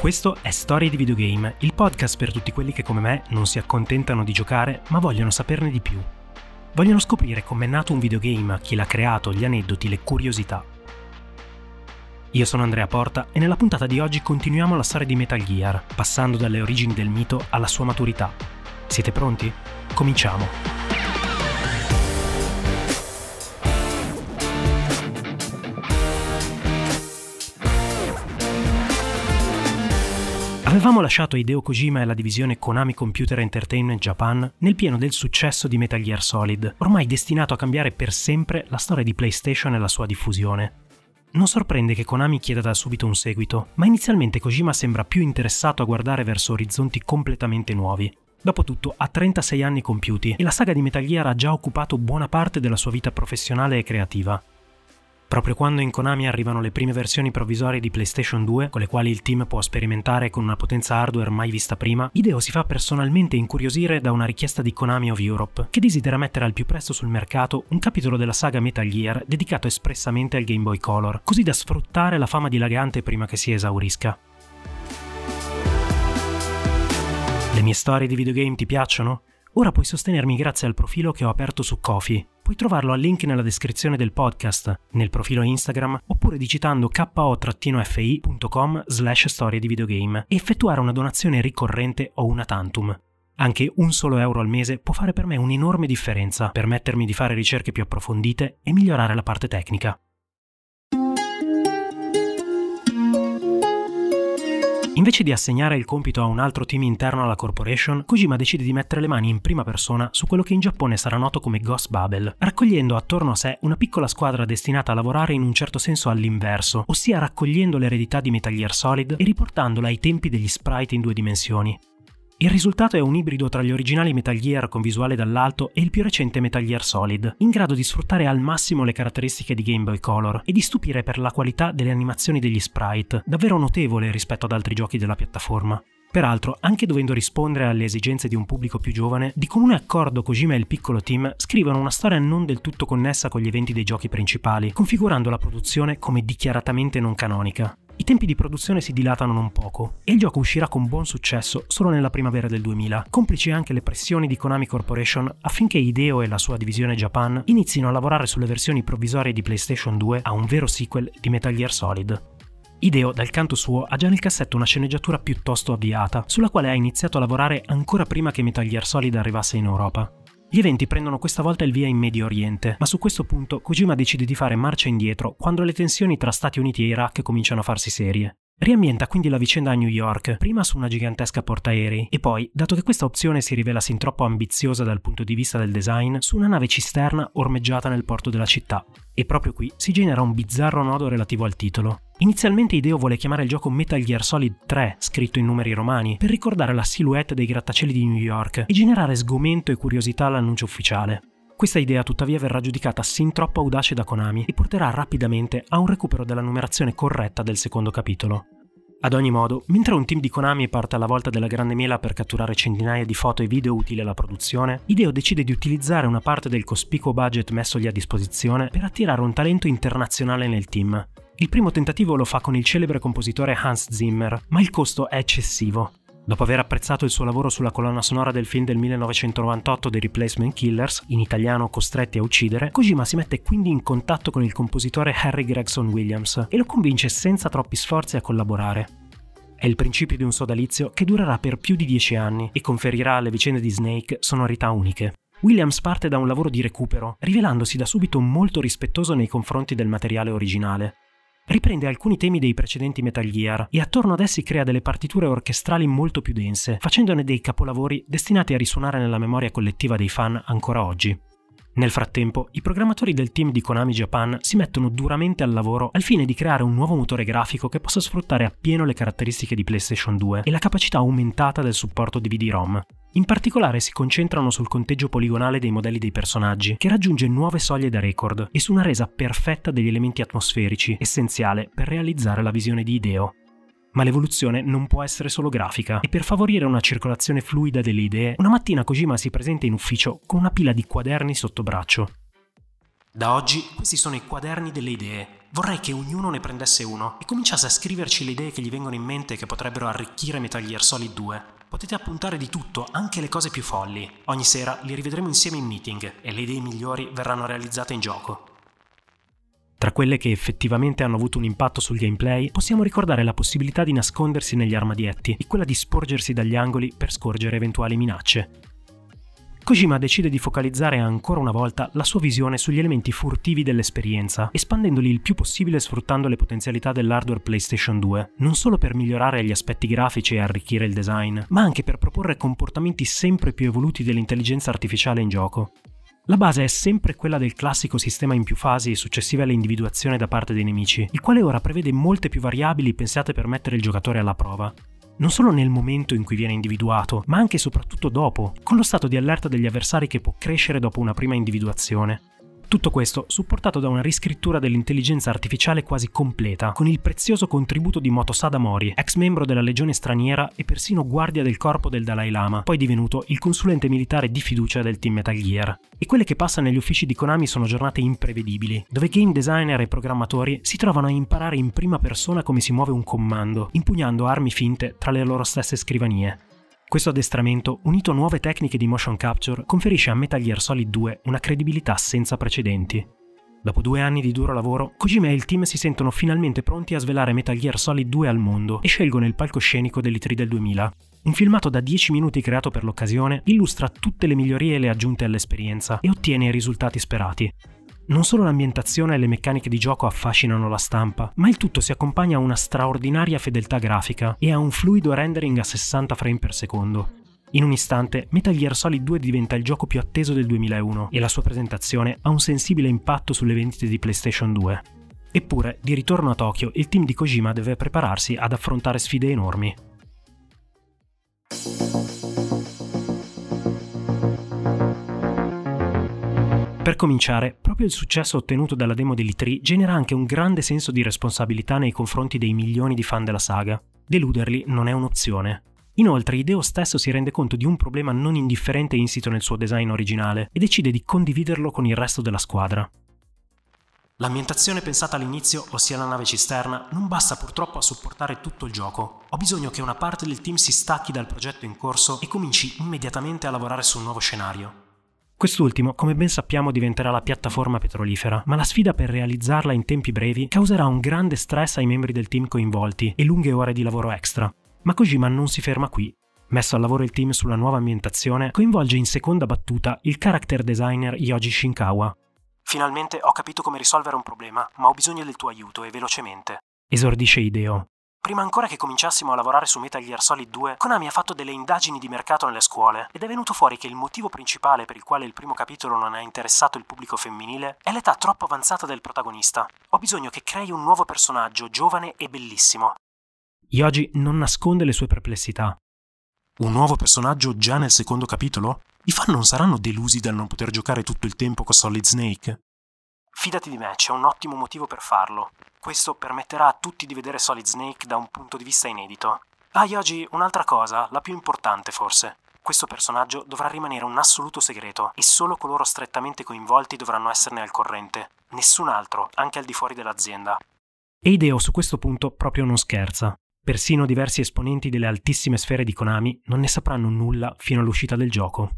Questo è Storie di Videogame, il podcast per tutti quelli che come me non si accontentano di giocare ma vogliono saperne di più. Vogliono scoprire com'è nato un videogame, chi l'ha creato, gli aneddoti, le curiosità. Io sono Andrea Porta e nella puntata di oggi continuiamo la storia di Metal Gear, passando dalle origini del mito alla sua maturità. Siete pronti? Cominciamo! Avevamo lasciato Hideo Kojima e la divisione Konami Computer Entertainment Japan nel pieno del successo di Metal Gear Solid, ormai destinato a cambiare per sempre la storia di PlayStation e la sua diffusione. Non sorprende che Konami chieda da subito un seguito, ma inizialmente Kojima sembra più interessato a guardare verso orizzonti completamente nuovi. Dopotutto ha 36 anni compiuti e la saga di Metal Gear ha già occupato buona parte della sua vita professionale e creativa. Proprio quando in Konami arrivano le prime versioni provvisorie di PlayStation 2, con le quali il team può sperimentare con una potenza hardware mai vista prima, Hideo si fa personalmente incuriosire da una richiesta di Konami of Europe, che desidera mettere al più presto sul mercato un capitolo della saga Metal Gear dedicato espressamente al Game Boy Color, così da sfruttare la fama dilagante prima che si esaurisca. Le mie storie di videogame ti piacciono? Ora puoi sostenermi grazie al profilo che ho aperto su Kofi. Puoi trovarlo al link nella descrizione del podcast, nel profilo Instagram oppure digitando ko-fi.com slash storie di videogame e effettuare una donazione ricorrente o una tantum. Anche un solo euro al mese può fare per me un'enorme differenza, permettermi di fare ricerche più approfondite e migliorare la parte tecnica. Invece di assegnare il compito a un altro team interno alla corporation, Kojima decide di mettere le mani in prima persona su quello che in Giappone sarà noto come Ghost Bubble, raccogliendo attorno a sé una piccola squadra destinata a lavorare in un certo senso all'inverso, ossia raccogliendo l'eredità di Metal Gear Solid e riportandola ai tempi degli sprite in due dimensioni. Il risultato è un ibrido tra gli originali Metal Gear con visuale dall'alto e il più recente Metal Gear Solid, in grado di sfruttare al massimo le caratteristiche di Game Boy Color e di stupire per la qualità delle animazioni degli sprite, davvero notevole rispetto ad altri giochi della piattaforma. Peraltro, anche dovendo rispondere alle esigenze di un pubblico più giovane, di comune accordo Kojima e il piccolo team scrivono una storia non del tutto connessa con gli eventi dei giochi principali, configurando la produzione come dichiaratamente non canonica. I tempi di produzione si dilatano non poco e il gioco uscirà con buon successo solo nella primavera del 2000, complici anche le pressioni di Konami Corporation affinché Hideo e la sua divisione Japan inizino a lavorare sulle versioni provvisorie di PlayStation 2 a un vero sequel di Metal Gear Solid. Hideo, dal canto suo, ha già nel cassetto una sceneggiatura piuttosto avviata, sulla quale ha iniziato a lavorare ancora prima che Metal Gear Solid arrivasse in Europa. Gli eventi prendono questa volta il via in Medio Oriente, ma su questo punto Kojima decide di fare marcia indietro quando le tensioni tra Stati Uniti e Iraq cominciano a farsi serie. Riambienta quindi la vicenda a New York, prima su una gigantesca portaerei e poi, dato che questa opzione si rivela sin troppo ambiziosa dal punto di vista del design, su una nave cisterna ormeggiata nel porto della città. E proprio qui si genera un bizzarro nodo relativo al titolo. Inizialmente Ideo vuole chiamare il gioco Metal Gear Solid 3, scritto in numeri romani, per ricordare la silhouette dei grattacieli di New York e generare sgomento e curiosità all'annuncio ufficiale. Questa idea tuttavia verrà giudicata sin troppo audace da Konami e porterà rapidamente a un recupero della numerazione corretta del secondo capitolo. Ad ogni modo, mentre un team di Konami parte alla volta della Grande Mela per catturare centinaia di foto e video utili alla produzione, Hideo decide di utilizzare una parte del cospicuo budget messogli a disposizione per attirare un talento internazionale nel team, il primo tentativo lo fa con il celebre compositore Hans Zimmer, ma il costo è eccessivo. Dopo aver apprezzato il suo lavoro sulla colonna sonora del film del 1998 The Replacement Killers, in italiano Costretti a uccidere, Kojima si mette quindi in contatto con il compositore Harry Gregson Williams e lo convince senza troppi sforzi a collaborare. È il principio di un sodalizio che durerà per più di dieci anni e conferirà alle vicende di Snake sonorità uniche. Williams parte da un lavoro di recupero, rivelandosi da subito molto rispettoso nei confronti del materiale originale riprende alcuni temi dei precedenti Metal Gear e attorno ad essi crea delle partiture orchestrali molto più dense, facendone dei capolavori destinati a risuonare nella memoria collettiva dei fan ancora oggi. Nel frattempo, i programmatori del team di Konami Japan si mettono duramente al lavoro al fine di creare un nuovo motore grafico che possa sfruttare appieno le caratteristiche di PlayStation 2 e la capacità aumentata del supporto DVD-ROM. In particolare si concentrano sul conteggio poligonale dei modelli dei personaggi, che raggiunge nuove soglie da record, e su una resa perfetta degli elementi atmosferici, essenziale per realizzare la visione di Ideo. Ma l'evoluzione non può essere solo grafica, e per favorire una circolazione fluida delle idee, una mattina Kojima si presenta in ufficio con una pila di quaderni sotto braccio. Da oggi questi sono i quaderni delle idee. Vorrei che ognuno ne prendesse uno e cominciasse a scriverci le idee che gli vengono in mente che potrebbero arricchire Metal Gear Solid 2. Potete appuntare di tutto, anche le cose più folli. Ogni sera li rivedremo insieme in meeting e le idee migliori verranno realizzate in gioco. Tra quelle che effettivamente hanno avuto un impatto sul gameplay, possiamo ricordare la possibilità di nascondersi negli armadietti e quella di sporgersi dagli angoli per scorgere eventuali minacce. Kojima decide di focalizzare ancora una volta la sua visione sugli elementi furtivi dell'esperienza, espandendoli il più possibile sfruttando le potenzialità dell'hardware PlayStation 2, non solo per migliorare gli aspetti grafici e arricchire il design, ma anche per proporre comportamenti sempre più evoluti dell'intelligenza artificiale in gioco. La base è sempre quella del classico sistema in più fasi successive all'individuazione da parte dei nemici, il quale ora prevede molte più variabili pensate per mettere il giocatore alla prova non solo nel momento in cui viene individuato, ma anche e soprattutto dopo, con lo stato di allerta degli avversari che può crescere dopo una prima individuazione. Tutto questo supportato da una riscrittura dell'intelligenza artificiale quasi completa, con il prezioso contributo di Motosada Mori, ex membro della legione straniera e persino guardia del corpo del Dalai Lama, poi divenuto il consulente militare di fiducia del team Metal Gear. E quelle che passano negli uffici di Konami sono giornate imprevedibili, dove game designer e programmatori si trovano a imparare in prima persona come si muove un comando, impugnando armi finte tra le loro stesse scrivanie. Questo addestramento, unito a nuove tecniche di motion capture, conferisce a Metal Gear Solid 2 una credibilità senza precedenti. Dopo due anni di duro lavoro, Kojima e il team si sentono finalmente pronti a svelare Metal Gear Solid 2 al mondo e scelgono il palcoscenico dell'E3 del 2000. Un filmato da 10 minuti creato per l'occasione illustra tutte le migliorie e le aggiunte all'esperienza e ottiene i risultati sperati. Non solo l'ambientazione e le meccaniche di gioco affascinano la stampa, ma il tutto si accompagna a una straordinaria fedeltà grafica e a un fluido rendering a 60 frame per secondo. In un istante, Metal Gear Solid 2 diventa il gioco più atteso del 2001 e la sua presentazione ha un sensibile impatto sulle vendite di PlayStation 2. Eppure, di ritorno a Tokyo, il team di Kojima deve prepararsi ad affrontare sfide enormi. Per cominciare, proprio il successo ottenuto dalla demo dell'E3 genera anche un grande senso di responsabilità nei confronti dei milioni di fan della saga. Deluderli non è un'opzione. Inoltre, Ideo stesso si rende conto di un problema non indifferente insito nel suo design originale e decide di condividerlo con il resto della squadra. L'ambientazione pensata all'inizio, ossia la nave cisterna, non basta purtroppo a supportare tutto il gioco. Ho bisogno che una parte del team si stacchi dal progetto in corso e cominci immediatamente a lavorare su un nuovo scenario. Quest'ultimo, come ben sappiamo, diventerà la piattaforma petrolifera, ma la sfida per realizzarla in tempi brevi causerà un grande stress ai membri del team coinvolti e lunghe ore di lavoro extra. Ma Kojima non si ferma qui. Messo al lavoro il team sulla nuova ambientazione, coinvolge in seconda battuta il character designer Yoji Shinkawa. Finalmente ho capito come risolvere un problema, ma ho bisogno del tuo aiuto e velocemente. Esordisce Ideo, Prima ancora che cominciassimo a lavorare su Metal Gear Solid 2, Konami ha fatto delle indagini di mercato nelle scuole ed è venuto fuori che il motivo principale per il quale il primo capitolo non ha interessato il pubblico femminile è l'età troppo avanzata del protagonista. Ho bisogno che crei un nuovo personaggio, giovane e bellissimo. Yoji non nasconde le sue perplessità. Un nuovo personaggio già nel secondo capitolo? I fan non saranno delusi dal non poter giocare tutto il tempo con Solid Snake? Fidati di me, c'è un ottimo motivo per farlo. Questo permetterà a tutti di vedere Solid Snake da un punto di vista inedito. Ah, Yoji, un'altra cosa, la più importante forse. Questo personaggio dovrà rimanere un assoluto segreto e solo coloro strettamente coinvolti dovranno esserne al corrente. Nessun altro, anche al di fuori dell'azienda. E Ideo su questo punto proprio non scherza. Persino diversi esponenti delle altissime sfere di Konami non ne sapranno nulla fino all'uscita del gioco.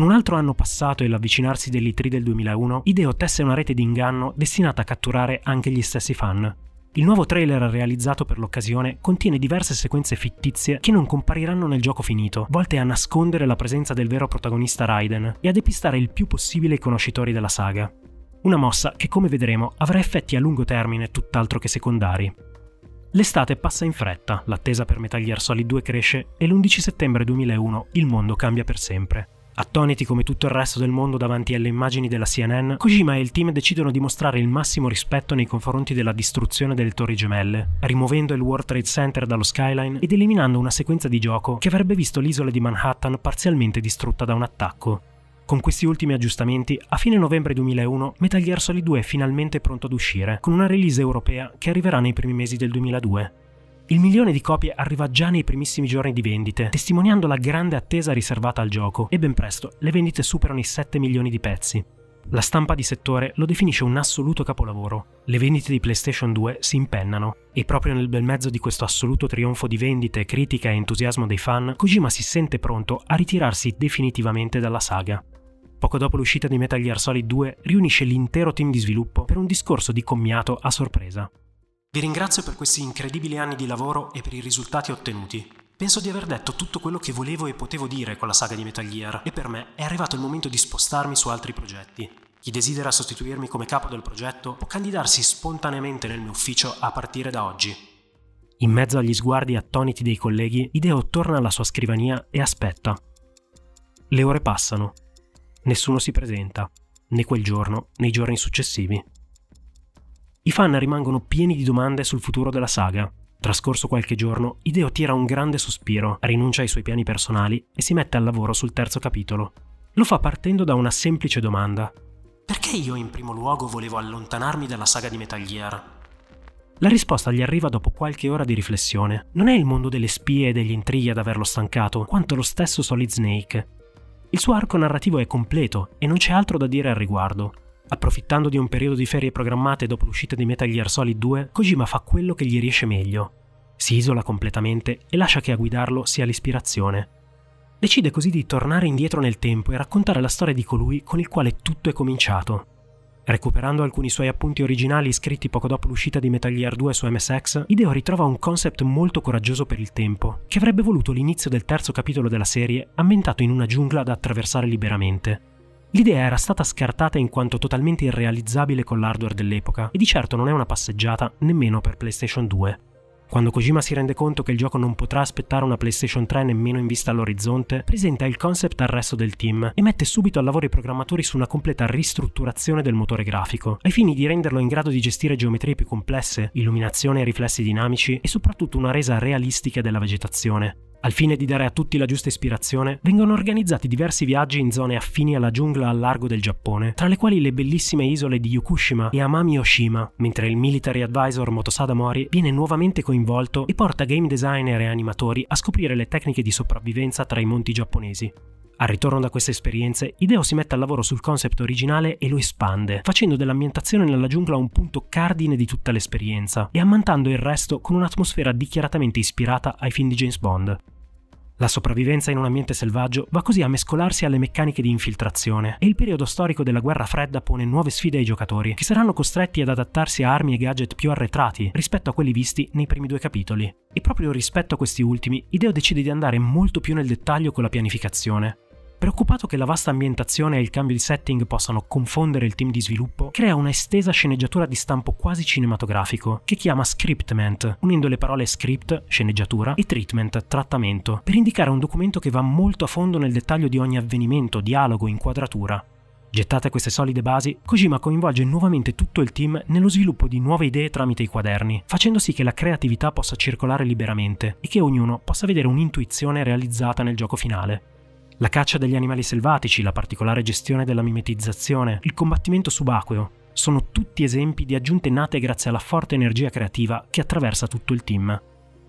Con un altro anno passato e l'avvicinarsi dell'E3 del 2001, Ideo tesse una rete di inganno destinata a catturare anche gli stessi fan. Il nuovo trailer realizzato per l'occasione contiene diverse sequenze fittizie che non compariranno nel gioco finito, volte a nascondere la presenza del vero protagonista Raiden e a depistare il più possibile i conoscitori della saga. Una mossa che, come vedremo, avrà effetti a lungo termine tutt'altro che secondari. L'estate passa in fretta, l'attesa per Metal Gear Solid 2 cresce e l'11 settembre 2001 il mondo cambia per sempre. Attoniti come tutto il resto del mondo davanti alle immagini della CNN, Kojima e il team decidono di mostrare il massimo rispetto nei confronti della distruzione delle torri gemelle, rimuovendo il World Trade Center dallo skyline ed eliminando una sequenza di gioco che avrebbe visto l'isola di Manhattan parzialmente distrutta da un attacco. Con questi ultimi aggiustamenti, a fine novembre 2001 Metal Gear Solid 2 è finalmente pronto ad uscire, con una release europea che arriverà nei primi mesi del 2002. Il milione di copie arriva già nei primissimi giorni di vendite, testimoniando la grande attesa riservata al gioco, e ben presto le vendite superano i 7 milioni di pezzi. La stampa di settore lo definisce un assoluto capolavoro. Le vendite di PlayStation 2 si impennano e proprio nel bel mezzo di questo assoluto trionfo di vendite, critica e entusiasmo dei fan, Kojima si sente pronto a ritirarsi definitivamente dalla saga. Poco dopo l'uscita di Metal Gear Solid 2 riunisce l'intero team di sviluppo per un discorso di commiato a sorpresa. Vi ringrazio per questi incredibili anni di lavoro e per i risultati ottenuti. Penso di aver detto tutto quello che volevo e potevo dire con la saga di Metal Gear e per me è arrivato il momento di spostarmi su altri progetti. Chi desidera sostituirmi come capo del progetto può candidarsi spontaneamente nel mio ufficio a partire da oggi. In mezzo agli sguardi attoniti dei colleghi, Ideo torna alla sua scrivania e aspetta. Le ore passano. Nessuno si presenta, né quel giorno né i giorni successivi. I fan rimangono pieni di domande sul futuro della saga. Trascorso qualche giorno, Ideo tira un grande sospiro, rinuncia ai suoi piani personali e si mette al lavoro sul terzo capitolo. Lo fa partendo da una semplice domanda. Perché io in primo luogo volevo allontanarmi dalla saga di Metal Gear? La risposta gli arriva dopo qualche ora di riflessione. Non è il mondo delle spie e degli intrighi ad averlo stancato, quanto lo stesso Solid Snake. Il suo arco narrativo è completo e non c'è altro da dire al riguardo. Approfittando di un periodo di ferie programmate dopo l'uscita di Metal Gear Solid 2, Kojima fa quello che gli riesce meglio. Si isola completamente e lascia che a guidarlo sia l'ispirazione. Decide così di tornare indietro nel tempo e raccontare la storia di colui con il quale tutto è cominciato. Recuperando alcuni suoi appunti originali scritti poco dopo l'uscita di Metal Gear 2 su MSX, Hideo ritrova un concept molto coraggioso per il tempo, che avrebbe voluto l'inizio del terzo capitolo della serie ambientato in una giungla da attraversare liberamente. L'idea era stata scartata in quanto totalmente irrealizzabile con l'hardware dell'epoca e di certo non è una passeggiata nemmeno per PlayStation 2. Quando Kojima si rende conto che il gioco non potrà aspettare una PlayStation 3 nemmeno in vista all'orizzonte, presenta il concept al resto del team e mette subito al lavoro i programmatori su una completa ristrutturazione del motore grafico, ai fini di renderlo in grado di gestire geometrie più complesse, illuminazione e riflessi dinamici e soprattutto una resa realistica della vegetazione. Al fine di dare a tutti la giusta ispirazione, vengono organizzati diversi viaggi in zone affini alla giungla al largo del Giappone, tra le quali le bellissime isole di Yukushima e Amami Oshima, mentre il military advisor Motosada Mori viene nuovamente coinvolto e porta game designer e animatori a scoprire le tecniche di sopravvivenza tra i monti giapponesi. Al ritorno da queste esperienze, Hideo si mette al lavoro sul concept originale e lo espande, facendo dell'ambientazione nella giungla un punto cardine di tutta l'esperienza e ammantando il resto con un'atmosfera dichiaratamente ispirata ai film di James Bond. La sopravvivenza in un ambiente selvaggio va così a mescolarsi alle meccaniche di infiltrazione e il periodo storico della guerra fredda pone nuove sfide ai giocatori, che saranno costretti ad adattarsi a armi e gadget più arretrati rispetto a quelli visti nei primi due capitoli. E proprio rispetto a questi ultimi, Ideo decide di andare molto più nel dettaglio con la pianificazione, Preoccupato che la vasta ambientazione e il cambio di setting possano confondere il team di sviluppo, crea una estesa sceneggiatura di stampo quasi cinematografico che chiama Scriptment, unendo le parole script, sceneggiatura, e treatment, trattamento, per indicare un documento che va molto a fondo nel dettaglio di ogni avvenimento, dialogo, inquadratura. Gettate queste solide basi, Kojima coinvolge nuovamente tutto il team nello sviluppo di nuove idee tramite i quaderni, facendo sì che la creatività possa circolare liberamente e che ognuno possa vedere un'intuizione realizzata nel gioco finale. La caccia degli animali selvatici, la particolare gestione della mimetizzazione, il combattimento subacqueo, sono tutti esempi di aggiunte nate grazie alla forte energia creativa che attraversa tutto il team.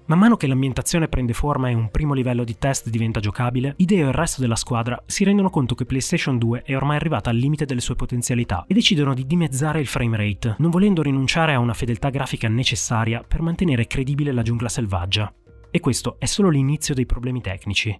Man mano che l'ambientazione prende forma e un primo livello di test diventa giocabile, Ideo e il resto della squadra si rendono conto che PlayStation 2 è ormai arrivata al limite delle sue potenzialità e decidono di dimezzare il frame rate, non volendo rinunciare a una fedeltà grafica necessaria per mantenere credibile la giungla selvaggia. E questo è solo l'inizio dei problemi tecnici.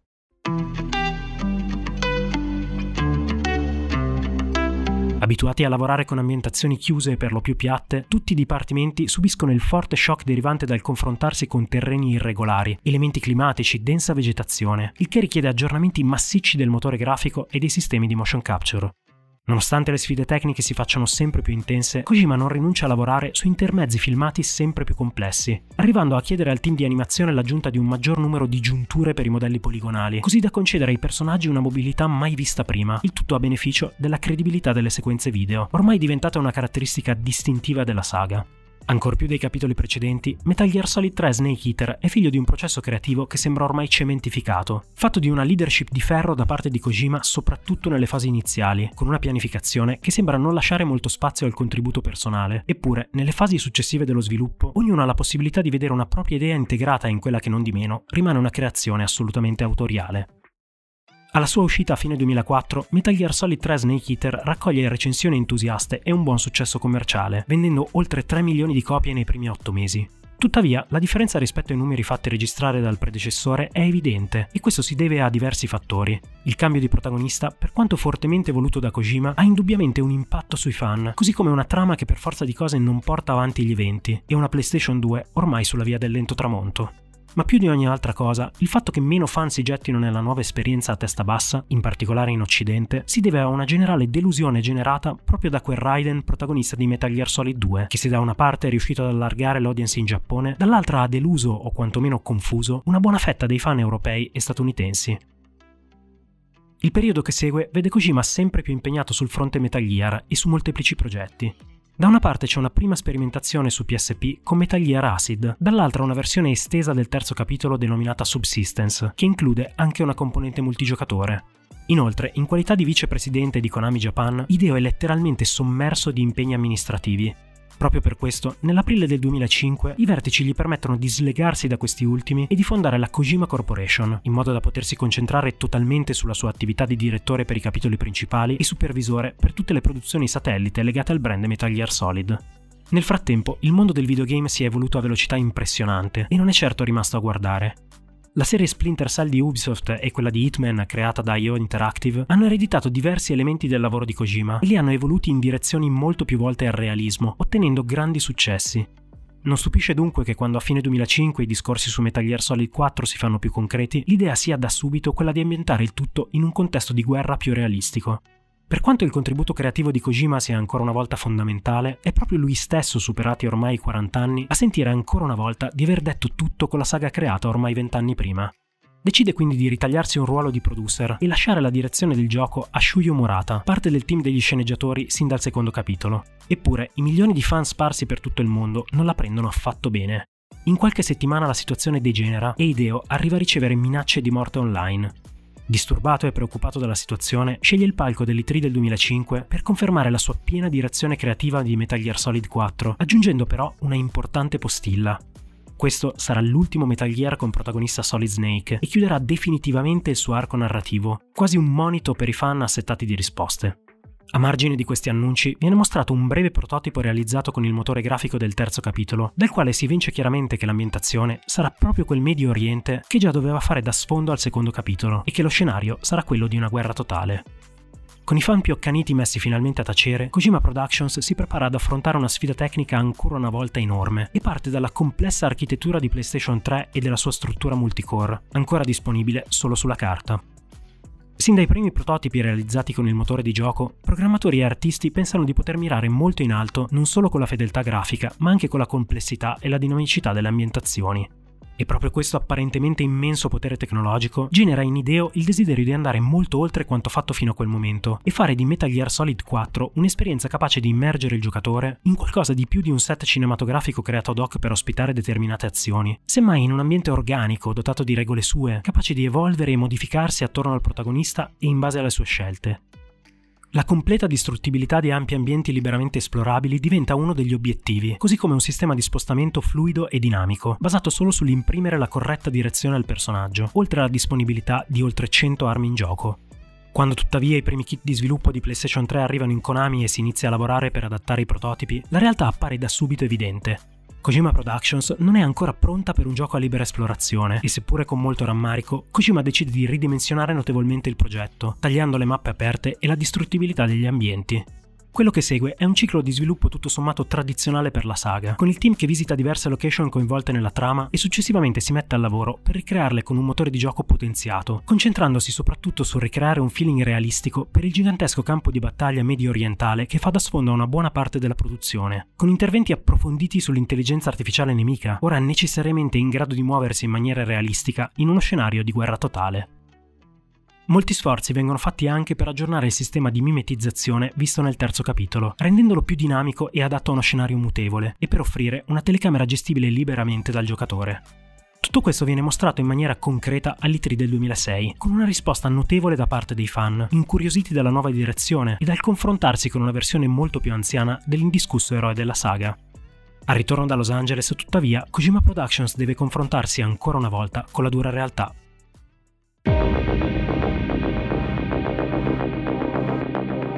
Abituati a lavorare con ambientazioni chiuse e per lo più piatte, tutti i dipartimenti subiscono il forte shock derivante dal confrontarsi con terreni irregolari, elementi climatici, densa vegetazione, il che richiede aggiornamenti massicci del motore grafico e dei sistemi di motion capture. Nonostante le sfide tecniche si facciano sempre più intense, Kojima non rinuncia a lavorare su intermezzi filmati sempre più complessi, arrivando a chiedere al team di animazione l'aggiunta di un maggior numero di giunture per i modelli poligonali, così da concedere ai personaggi una mobilità mai vista prima, il tutto a beneficio della credibilità delle sequenze video, ormai diventata una caratteristica distintiva della saga. Ancor più dei capitoli precedenti, Metal Gear Solid 3 Snake Eater è figlio di un processo creativo che sembra ormai cementificato, fatto di una leadership di ferro da parte di Kojima soprattutto nelle fasi iniziali, con una pianificazione che sembra non lasciare molto spazio al contributo personale, eppure nelle fasi successive dello sviluppo ognuno ha la possibilità di vedere una propria idea integrata in quella che non di meno rimane una creazione assolutamente autoriale. Alla sua uscita a fine 2004, Metal Gear Solid 3 Snake Eater raccoglie recensioni entusiaste e un buon successo commerciale, vendendo oltre 3 milioni di copie nei primi 8 mesi. Tuttavia, la differenza rispetto ai numeri fatti registrare dal predecessore è evidente e questo si deve a diversi fattori. Il cambio di protagonista, per quanto fortemente voluto da Kojima, ha indubbiamente un impatto sui fan, così come una trama che per forza di cose non porta avanti gli eventi e una PlayStation 2 ormai sulla via del lento tramonto. Ma più di ogni altra cosa, il fatto che meno fan si gettino nella nuova esperienza a testa bassa, in particolare in Occidente, si deve a una generale delusione generata proprio da quel Raiden protagonista di Metal Gear Solid 2, che se da una parte è riuscito ad allargare l'audience in Giappone, dall'altra ha deluso o quantomeno confuso una buona fetta dei fan europei e statunitensi. Il periodo che segue vede Kojima sempre più impegnato sul fronte Metal Gear e su molteplici progetti. Da una parte c'è una prima sperimentazione su PSP con Metal Gear Acid, dall'altra una versione estesa del terzo capitolo denominata Subsistence, che include anche una componente multigiocatore. Inoltre, in qualità di vicepresidente di Konami Japan, Hideo è letteralmente sommerso di impegni amministrativi, Proprio per questo, nell'aprile del 2005, i vertici gli permettono di slegarsi da questi ultimi e di fondare la Kojima Corporation, in modo da potersi concentrare totalmente sulla sua attività di direttore per i capitoli principali e supervisore per tutte le produzioni satellite legate al brand Metal Gear Solid. Nel frattempo, il mondo del videogame si è evoluto a velocità impressionante e non è certo rimasto a guardare. La serie Splinter Cell di Ubisoft e quella di Hitman creata da IO Interactive hanno ereditato diversi elementi del lavoro di Kojima e li hanno evoluti in direzioni molto più volte al realismo, ottenendo grandi successi. Non stupisce dunque che quando a fine 2005 i discorsi su Metal Gear Solid 4 si fanno più concreti, l'idea sia da subito quella di ambientare il tutto in un contesto di guerra più realistico. Per quanto il contributo creativo di Kojima sia ancora una volta fondamentale, è proprio lui stesso, superati ormai i 40 anni, a sentire ancora una volta di aver detto tutto con la saga creata ormai 20 anni prima. Decide quindi di ritagliarsi un ruolo di producer e lasciare la direzione del gioco a Shuyo Murata, parte del team degli sceneggiatori sin dal secondo capitolo. Eppure, i milioni di fan sparsi per tutto il mondo non la prendono affatto bene. In qualche settimana la situazione degenera e Ideo arriva a ricevere minacce di morte online. Disturbato e preoccupato dalla situazione, sceglie il palco dell'E3 del 2005 per confermare la sua piena direzione creativa di Metal Gear Solid 4, aggiungendo però una importante postilla. Questo sarà l'ultimo Metal Gear con protagonista Solid Snake e chiuderà definitivamente il suo arco narrativo, quasi un monito per i fan assettati di risposte. A margine di questi annunci viene mostrato un breve prototipo realizzato con il motore grafico del terzo capitolo, dal quale si evince chiaramente che l'ambientazione sarà proprio quel Medio Oriente che già doveva fare da sfondo al secondo capitolo e che lo scenario sarà quello di una guerra totale. Con i fan più accaniti messi finalmente a tacere, Kojima Productions si prepara ad affrontare una sfida tecnica ancora una volta enorme e parte dalla complessa architettura di PlayStation 3 e della sua struttura multicore, ancora disponibile solo sulla carta. Sin dai primi prototipi realizzati con il motore di gioco, programmatori e artisti pensano di poter mirare molto in alto non solo con la fedeltà grafica, ma anche con la complessità e la dinamicità delle ambientazioni. E proprio questo apparentemente immenso potere tecnologico genera in Ideo il desiderio di andare molto oltre quanto fatto fino a quel momento e fare di Metal Gear Solid 4 un'esperienza capace di immergere il giocatore in qualcosa di più di un set cinematografico creato ad hoc per ospitare determinate azioni, semmai in un ambiente organico dotato di regole sue, capace di evolvere e modificarsi attorno al protagonista e in base alle sue scelte. La completa distruttibilità di ampi ambienti liberamente esplorabili diventa uno degli obiettivi, così come un sistema di spostamento fluido e dinamico, basato solo sull'imprimere la corretta direzione al personaggio, oltre alla disponibilità di oltre 100 armi in gioco. Quando tuttavia i primi kit di sviluppo di PlayStation 3 arrivano in Konami e si inizia a lavorare per adattare i prototipi, la realtà appare da subito evidente. Kojima Productions non è ancora pronta per un gioco a libera esplorazione e seppure con molto rammarico, Kojima decide di ridimensionare notevolmente il progetto, tagliando le mappe aperte e la distruttibilità degli ambienti. Quello che segue è un ciclo di sviluppo tutto sommato tradizionale per la saga, con il team che visita diverse location coinvolte nella trama e successivamente si mette al lavoro per ricrearle con un motore di gioco potenziato, concentrandosi soprattutto su ricreare un feeling realistico per il gigantesco campo di battaglia medio orientale che fa da sfondo a una buona parte della produzione, con interventi approfonditi sull'intelligenza artificiale nemica, ora necessariamente in grado di muoversi in maniera realistica in uno scenario di guerra totale. Molti sforzi vengono fatti anche per aggiornare il sistema di mimetizzazione visto nel terzo capitolo, rendendolo più dinamico e adatto a uno scenario mutevole, e per offrire una telecamera gestibile liberamente dal giocatore. Tutto questo viene mostrato in maniera concreta all'E3 del 2006, con una risposta notevole da parte dei fan, incuriositi dalla nuova direzione e dal confrontarsi con una versione molto più anziana dell'indiscusso eroe della saga. Al ritorno da Los Angeles, tuttavia, Kojima Productions deve confrontarsi ancora una volta con la dura realtà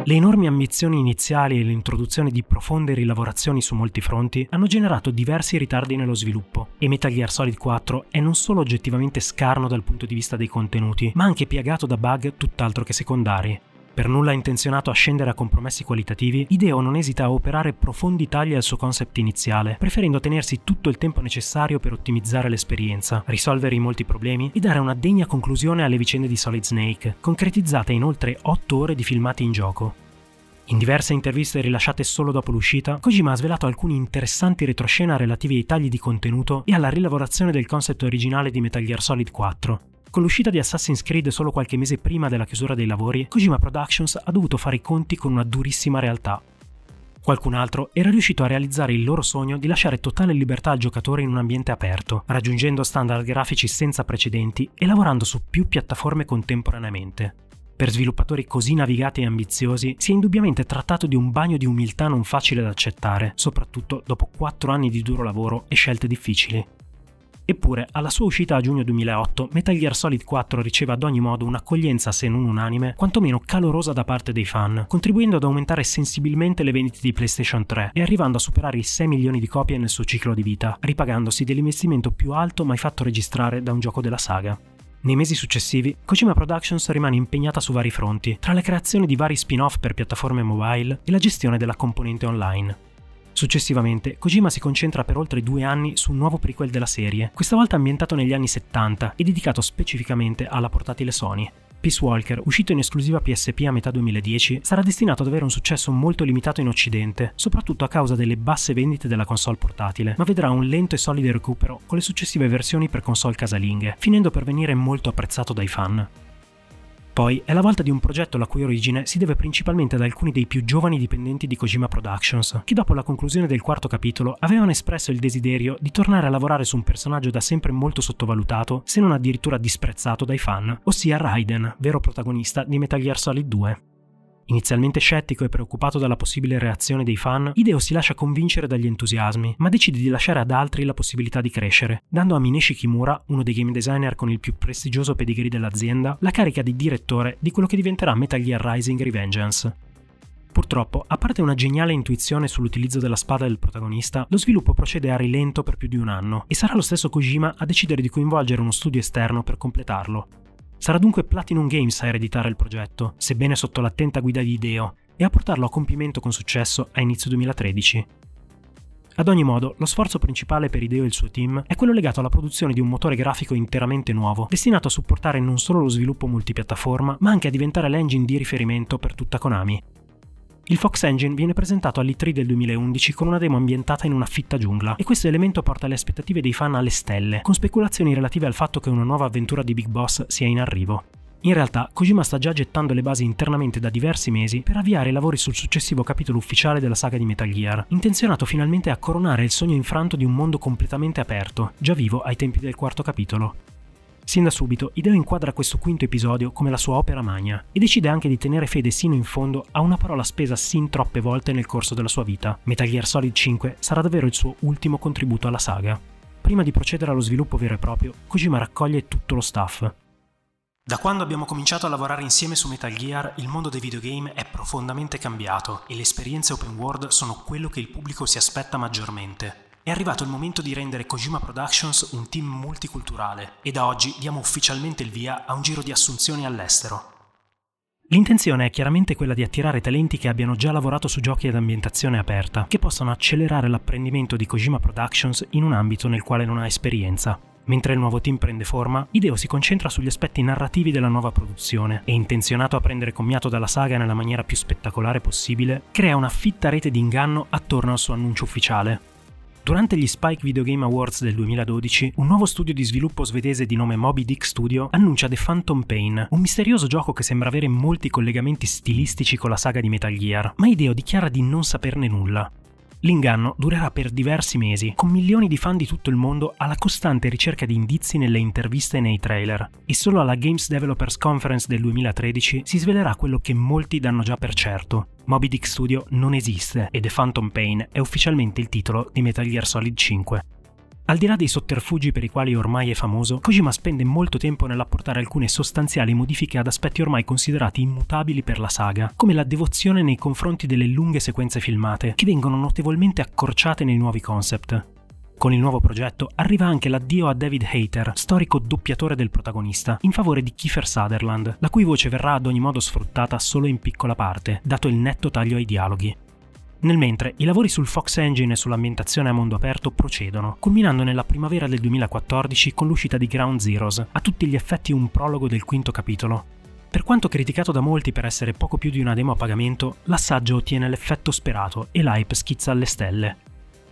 Le enormi ambizioni iniziali e l'introduzione di profonde rilavorazioni su molti fronti hanno generato diversi ritardi nello sviluppo e Metal Gear Solid 4 è non solo oggettivamente scarno dal punto di vista dei contenuti, ma anche piagato da bug tutt'altro che secondari. Per nulla intenzionato a scendere a compromessi qualitativi, Ideo non esita a operare profondi tagli al suo concept iniziale, preferendo tenersi tutto il tempo necessario per ottimizzare l'esperienza, risolvere i molti problemi e dare una degna conclusione alle vicende di Solid Snake, concretizzate in oltre 8 ore di filmati in gioco. In diverse interviste rilasciate solo dopo l'uscita, Kojima ha svelato alcuni interessanti retroscena relativi ai tagli di contenuto e alla rilavorazione del concept originale di Metal Gear Solid 4, con l'uscita di Assassin's Creed solo qualche mese prima della chiusura dei lavori, Kojima Productions ha dovuto fare i conti con una durissima realtà. Qualcun altro era riuscito a realizzare il loro sogno di lasciare totale libertà al giocatore in un ambiente aperto, raggiungendo standard grafici senza precedenti e lavorando su più piattaforme contemporaneamente. Per sviluppatori così navigati e ambiziosi si è indubbiamente trattato di un bagno di umiltà non facile da accettare, soprattutto dopo 4 anni di duro lavoro e scelte difficili. Eppure, alla sua uscita a giugno 2008, Metal Gear Solid 4 riceve ad ogni modo un'accoglienza se non unanime, quantomeno calorosa da parte dei fan, contribuendo ad aumentare sensibilmente le vendite di PlayStation 3 e arrivando a superare i 6 milioni di copie nel suo ciclo di vita, ripagandosi dell'investimento più alto mai fatto registrare da un gioco della saga. Nei mesi successivi, Kojima Productions rimane impegnata su vari fronti, tra le creazioni di vari spin-off per piattaforme mobile e la gestione della componente online. Successivamente, Kojima si concentra per oltre due anni su un nuovo prequel della serie, questa volta ambientato negli anni 70 e dedicato specificamente alla portatile Sony. Peace Walker, uscito in esclusiva PSP a metà 2010, sarà destinato ad avere un successo molto limitato in Occidente, soprattutto a causa delle basse vendite della console portatile, ma vedrà un lento e solido recupero con le successive versioni per console casalinghe, finendo per venire molto apprezzato dai fan. Poi è la volta di un progetto la cui origine si deve principalmente ad alcuni dei più giovani dipendenti di Kojima Productions, che dopo la conclusione del quarto capitolo avevano espresso il desiderio di tornare a lavorare su un personaggio da sempre molto sottovalutato, se non addirittura disprezzato dai fan, ossia Raiden, vero protagonista di Metal Gear Solid 2. Inizialmente scettico e preoccupato dalla possibile reazione dei fan, Hideo si lascia convincere dagli entusiasmi, ma decide di lasciare ad altri la possibilità di crescere, dando a Mineshi Kimura, uno dei game designer con il più prestigioso pedigree dell'azienda, la carica di direttore di quello che diventerà Metal Gear Rising Revengeance. Purtroppo, a parte una geniale intuizione sull'utilizzo della spada del protagonista, lo sviluppo procede a rilento per più di un anno e sarà lo stesso Kojima a decidere di coinvolgere uno studio esterno per completarlo, Sarà dunque Platinum Games a ereditare il progetto, sebbene sotto l'attenta guida di Ideo, e a portarlo a compimento con successo a inizio 2013. Ad ogni modo, lo sforzo principale per Ideo e il suo team è quello legato alla produzione di un motore grafico interamente nuovo, destinato a supportare non solo lo sviluppo multipiattaforma, ma anche a diventare l'engine di riferimento per tutta Konami, il Fox Engine viene presentato all'E3 del 2011 con una demo ambientata in una fitta giungla e questo elemento porta le aspettative dei fan alle stelle, con speculazioni relative al fatto che una nuova avventura di Big Boss sia in arrivo. In realtà, Kojima sta già gettando le basi internamente da diversi mesi per avviare i lavori sul successivo capitolo ufficiale della saga di Metal Gear, intenzionato finalmente a coronare il sogno infranto di un mondo completamente aperto, già vivo ai tempi del quarto capitolo. Sin da subito, Hideo inquadra questo quinto episodio come la sua opera magna e decide anche di tenere fede sino in fondo a una parola spesa sin troppe volte nel corso della sua vita. Metal Gear Solid 5 sarà davvero il suo ultimo contributo alla saga. Prima di procedere allo sviluppo vero e proprio, Kojima raccoglie tutto lo staff. Da quando abbiamo cominciato a lavorare insieme su Metal Gear, il mondo dei videogame è profondamente cambiato e le esperienze open world sono quello che il pubblico si aspetta maggiormente. È arrivato il momento di rendere Kojima Productions un team multiculturale e da oggi diamo ufficialmente il via a un giro di assunzioni all'estero. L'intenzione è chiaramente quella di attirare talenti che abbiano già lavorato su giochi ad ambientazione aperta, che possano accelerare l'apprendimento di Kojima Productions in un ambito nel quale non ha esperienza. Mentre il nuovo team prende forma, Hideo si concentra sugli aspetti narrativi della nuova produzione e, intenzionato a prendere commiato dalla saga nella maniera più spettacolare possibile, crea una fitta rete di inganno attorno al suo annuncio ufficiale, Durante gli Spike Video Game Awards del 2012, un nuovo studio di sviluppo svedese di nome Moby Dick Studio annuncia The Phantom Pain, un misterioso gioco che sembra avere molti collegamenti stilistici con la saga di Metal Gear, ma Hideo dichiara di non saperne nulla. L'inganno durerà per diversi mesi, con milioni di fan di tutto il mondo alla costante ricerca di indizi nelle interviste e nei trailer. E solo alla Games Developers Conference del 2013 si svelerà quello che molti danno già per certo. Moby Dick Studio non esiste e The Phantom Pain è ufficialmente il titolo di Metal Gear Solid 5. Al di là dei sotterfugi per i quali ormai è famoso, Kojima spende molto tempo nell'apportare alcune sostanziali modifiche ad aspetti ormai considerati immutabili per la saga, come la devozione nei confronti delle lunghe sequenze filmate, che vengono notevolmente accorciate nei nuovi concept. Con il nuovo progetto arriva anche l'addio a David Hayter, storico doppiatore del protagonista, in favore di Kiefer Sutherland, la cui voce verrà ad ogni modo sfruttata solo in piccola parte, dato il netto taglio ai dialoghi. Nel mentre, i lavori sul Fox Engine e sull'ambientazione a mondo aperto procedono, culminando nella primavera del 2014 con l'uscita di Ground Zeroes, a tutti gli effetti un prologo del quinto capitolo. Per quanto criticato da molti per essere poco più di una demo a pagamento, l'assaggio ottiene l'effetto sperato e l'hype schizza alle stelle.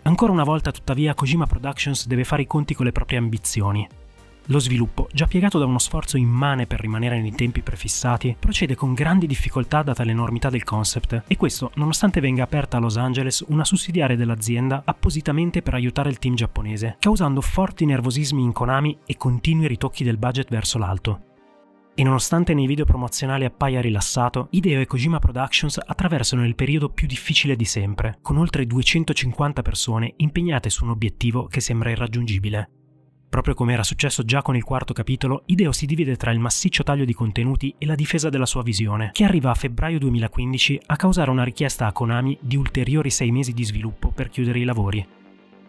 Ancora una volta, tuttavia, Kojima Productions deve fare i conti con le proprie ambizioni. Lo sviluppo, già piegato da uno sforzo immane per rimanere nei tempi prefissati, procede con grandi difficoltà data l'enormità del concept, e questo nonostante venga aperta a Los Angeles una sussidiaria dell'azienda appositamente per aiutare il team giapponese, causando forti nervosismi in Konami e continui ritocchi del budget verso l'alto. E nonostante nei video promozionali appaia rilassato, Hideo e Kojima Productions attraversano il periodo più difficile di sempre, con oltre 250 persone impegnate su un obiettivo che sembra irraggiungibile. Proprio come era successo già con il quarto capitolo, Ideo si divide tra il massiccio taglio di contenuti e la difesa della sua visione, che arriva a febbraio 2015 a causare una richiesta a Konami di ulteriori sei mesi di sviluppo per chiudere i lavori.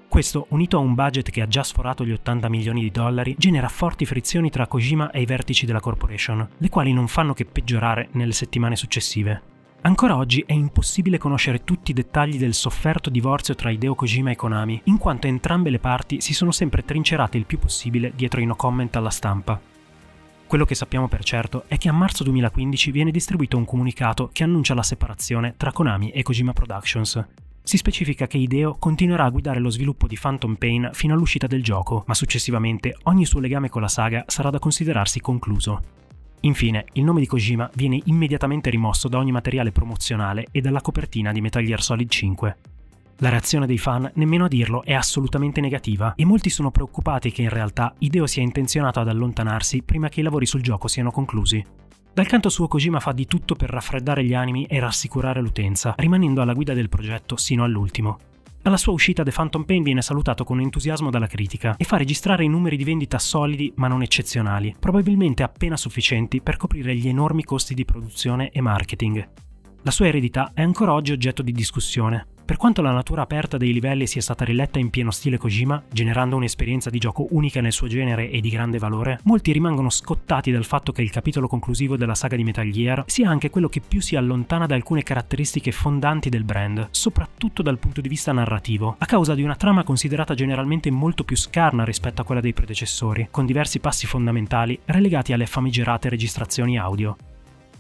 Questo, unito a un budget che ha già sforato gli 80 milioni di dollari, genera forti frizioni tra Kojima e i vertici della corporation, le quali non fanno che peggiorare nelle settimane successive. Ancora oggi è impossibile conoscere tutti i dettagli del sofferto divorzio tra Hideo Kojima e Konami, in quanto entrambe le parti si sono sempre trincerate il più possibile dietro i no comment alla stampa. Quello che sappiamo per certo è che a marzo 2015 viene distribuito un comunicato che annuncia la separazione tra Konami e Kojima Productions. Si specifica che Hideo continuerà a guidare lo sviluppo di Phantom Pain fino all'uscita del gioco, ma successivamente ogni suo legame con la saga sarà da considerarsi concluso. Infine, il nome di Kojima viene immediatamente rimosso da ogni materiale promozionale e dalla copertina di Metal Gear Solid 5. La reazione dei fan, nemmeno a dirlo, è assolutamente negativa e molti sono preoccupati che in realtà Hideo sia intenzionato ad allontanarsi prima che i lavori sul gioco siano conclusi. Dal canto suo Kojima fa di tutto per raffreddare gli animi e rassicurare l'utenza, rimanendo alla guida del progetto sino all'ultimo. Alla sua uscita The Phantom Pain viene salutato con entusiasmo dalla critica e fa registrare numeri di vendita solidi ma non eccezionali, probabilmente appena sufficienti per coprire gli enormi costi di produzione e marketing. La sua eredità è ancora oggi oggetto di discussione, per quanto la natura aperta dei livelli sia stata riletta in pieno stile Kojima, generando un'esperienza di gioco unica nel suo genere e di grande valore, molti rimangono scottati dal fatto che il capitolo conclusivo della saga di Metal Gear sia anche quello che più si allontana da alcune caratteristiche fondanti del brand, soprattutto dal punto di vista narrativo, a causa di una trama considerata generalmente molto più scarna rispetto a quella dei predecessori, con diversi passi fondamentali relegati alle famigerate registrazioni audio.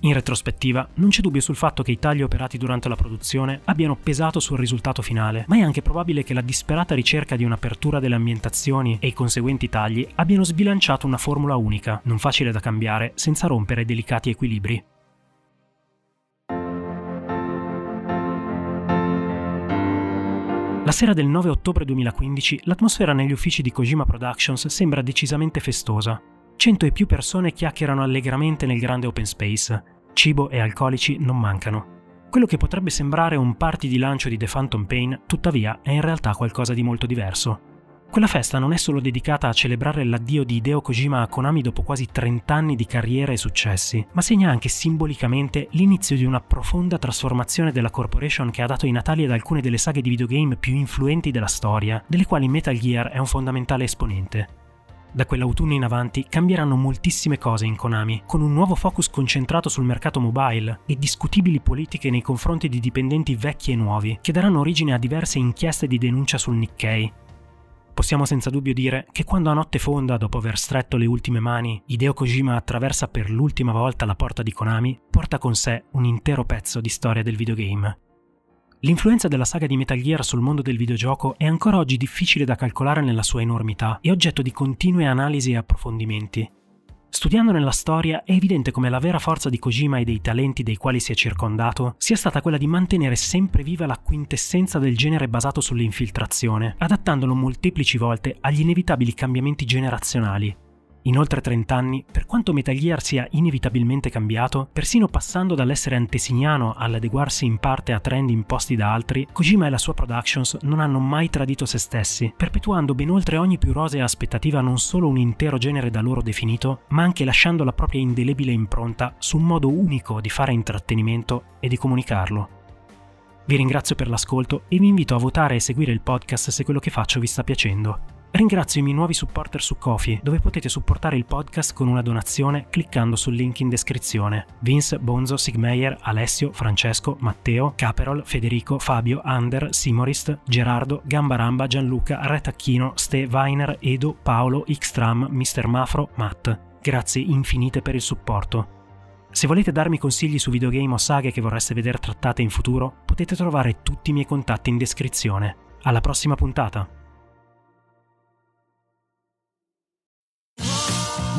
In retrospettiva, non c'è dubbio sul fatto che i tagli operati durante la produzione abbiano pesato sul risultato finale, ma è anche probabile che la disperata ricerca di un'apertura delle ambientazioni e i conseguenti tagli abbiano sbilanciato una formula unica, non facile da cambiare senza rompere delicati equilibri. La sera del 9 ottobre 2015 l'atmosfera negli uffici di Kojima Productions sembra decisamente festosa. Cento e più persone chiacchierano allegramente nel grande open space. Cibo e alcolici non mancano. Quello che potrebbe sembrare un party di lancio di The Phantom Pain, tuttavia, è in realtà qualcosa di molto diverso. Quella festa non è solo dedicata a celebrare l'addio di Hideo Kojima a Konami dopo quasi 30 anni di carriera e successi, ma segna anche simbolicamente l'inizio di una profonda trasformazione della corporation che ha dato i natali ad alcune delle saghe di videogame più influenti della storia, delle quali Metal Gear è un fondamentale esponente. Da quell'autunno in avanti cambieranno moltissime cose in Konami, con un nuovo focus concentrato sul mercato mobile e discutibili politiche nei confronti di dipendenti vecchi e nuovi, che daranno origine a diverse inchieste di denuncia sul Nikkei. Possiamo senza dubbio dire che quando a notte fonda, dopo aver stretto le ultime mani, Hideo Kojima attraversa per l'ultima volta la porta di Konami, porta con sé un intero pezzo di storia del videogame. L'influenza della saga di Metal Gear sul mondo del videogioco è ancora oggi difficile da calcolare nella sua enormità e oggetto di continue analisi e approfondimenti. Studiando nella storia è evidente come la vera forza di Kojima e dei talenti dei quali si è circondato sia stata quella di mantenere sempre viva la quintessenza del genere basato sull'infiltrazione, adattandolo molteplici volte agli inevitabili cambiamenti generazionali, in oltre 30 anni, per quanto Metal Gear sia inevitabilmente cambiato, persino passando dall'essere antesignano all'adeguarsi in parte a trend imposti da altri, Kojima e la sua Productions non hanno mai tradito se stessi, perpetuando ben oltre ogni più rosea aspettativa non solo un intero genere da loro definito, ma anche lasciando la propria indelebile impronta su un modo unico di fare intrattenimento e di comunicarlo. Vi ringrazio per l'ascolto e vi invito a votare e seguire il podcast se quello che faccio vi sta piacendo. Ringrazio i miei nuovi supporter su Kofi, dove potete supportare il podcast con una donazione cliccando sul link in descrizione. Vince, Bonzo, Sigmeyer, Alessio, Francesco, Matteo, Caperol, Federico, Fabio, Ander, Simorist, Gerardo, Gambaramba, Gianluca, Retacchino, Ste, Weiner, Edo, Paolo, Xtram, Mr. Mafro, Matt. Grazie infinite per il supporto. Se volete darmi consigli su videogame o saghe che vorreste vedere trattate in futuro, potete trovare tutti i miei contatti in descrizione. Alla prossima puntata!